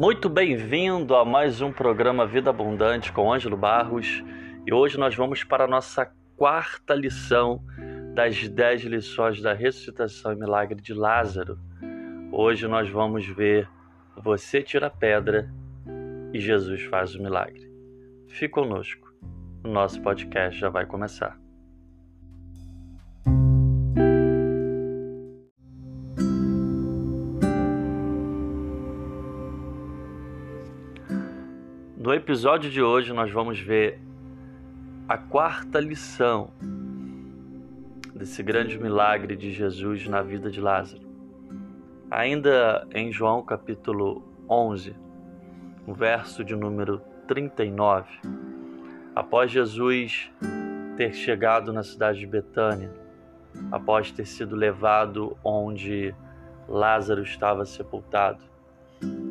Muito bem-vindo a mais um programa Vida Abundante com Ângelo Barros e hoje nós vamos para a nossa quarta lição das dez lições da ressuscitação e milagre de Lázaro. Hoje nós vamos ver Você tira a pedra e Jesus faz o milagre. Fique conosco, o nosso podcast já vai começar. No episódio de hoje, nós vamos ver a quarta lição desse grande milagre de Jesus na vida de Lázaro. Ainda em João capítulo 11, o verso de número 39, após Jesus ter chegado na cidade de Betânia, após ter sido levado onde Lázaro estava sepultado,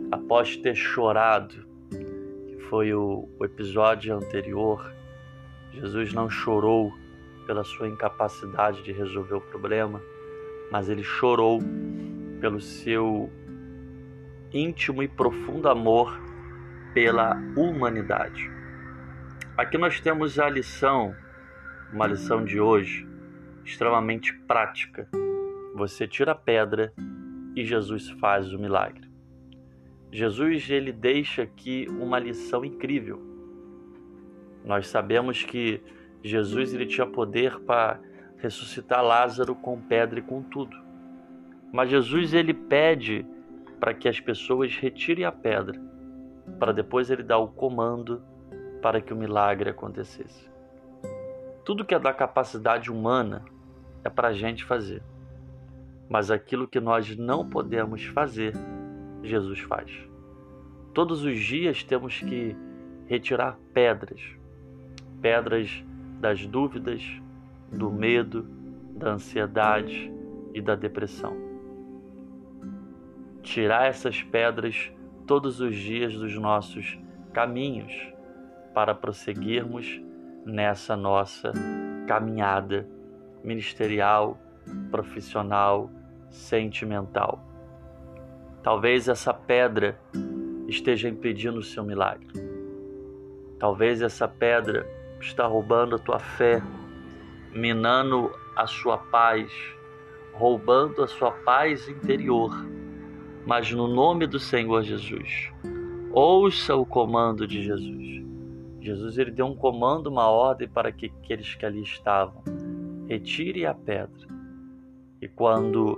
após ter chorado foi o, o episódio anterior, Jesus não chorou pela sua incapacidade de resolver o problema, mas ele chorou pelo seu íntimo e profundo amor pela humanidade. Aqui nós temos a lição, uma lição de hoje, extremamente prática. Você tira a pedra e Jesus faz o milagre. Jesus ele deixa aqui uma lição incrível. Nós sabemos que Jesus ele tinha poder para ressuscitar Lázaro com pedra e com tudo. Mas Jesus ele pede para que as pessoas retirem a pedra, para depois ele dar o comando para que o milagre acontecesse. Tudo que é da capacidade humana é para a gente fazer, mas aquilo que nós não podemos fazer, Jesus faz. Todos os dias temos que retirar pedras, pedras das dúvidas, do medo, da ansiedade e da depressão. Tirar essas pedras todos os dias dos nossos caminhos para prosseguirmos nessa nossa caminhada ministerial, profissional, sentimental. Talvez essa pedra esteja impedindo o seu milagre. Talvez essa pedra está roubando a tua fé, minando a sua paz, roubando a sua paz interior. Mas no nome do Senhor Jesus, ouça o comando de Jesus. Jesus ele deu um comando, uma ordem para que aqueles que ali estavam retire a pedra. E quando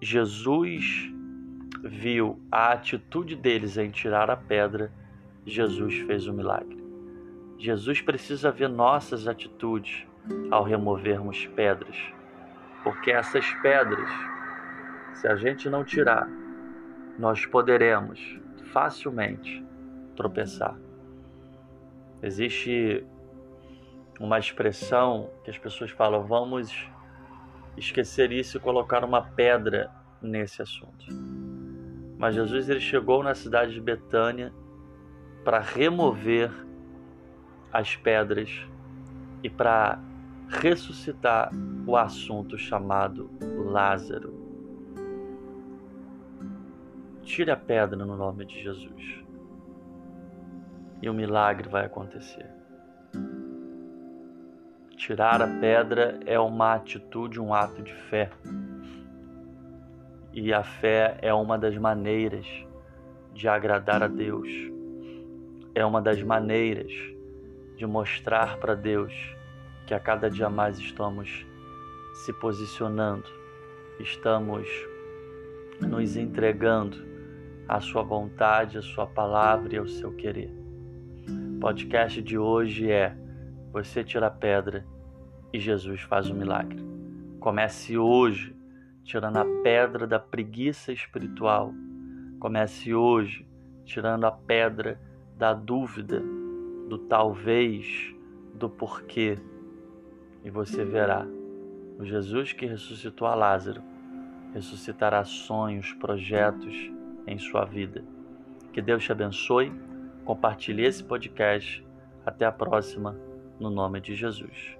Jesus viu a atitude deles em tirar a pedra, Jesus fez o milagre. Jesus precisa ver nossas atitudes ao removermos pedras, porque essas pedras, se a gente não tirar, nós poderemos facilmente tropeçar. Existe uma expressão que as pessoas falam: vamos esquecer isso e colocar uma pedra nesse assunto. Mas Jesus ele chegou na cidade de Betânia para remover as pedras e para ressuscitar o assunto chamado Lázaro. Tire a pedra no nome de Jesus e o milagre vai acontecer. Tirar a pedra é uma atitude, um ato de fé. E a fé é uma das maneiras de agradar a Deus. É uma das maneiras de mostrar para Deus que a cada dia mais estamos se posicionando, estamos nos entregando à Sua vontade, à Sua palavra e ao seu querer. O podcast de hoje é Você tira a pedra e Jesus faz o milagre. Comece hoje tirando a pedra da preguiça espiritual. Comece hoje tirando a pedra da dúvida, do talvez, do porquê. E você verá o Jesus que ressuscitou a Lázaro ressuscitará sonhos, projetos em sua vida. Que Deus te abençoe. Compartilhe esse podcast. Até a próxima, no nome de Jesus.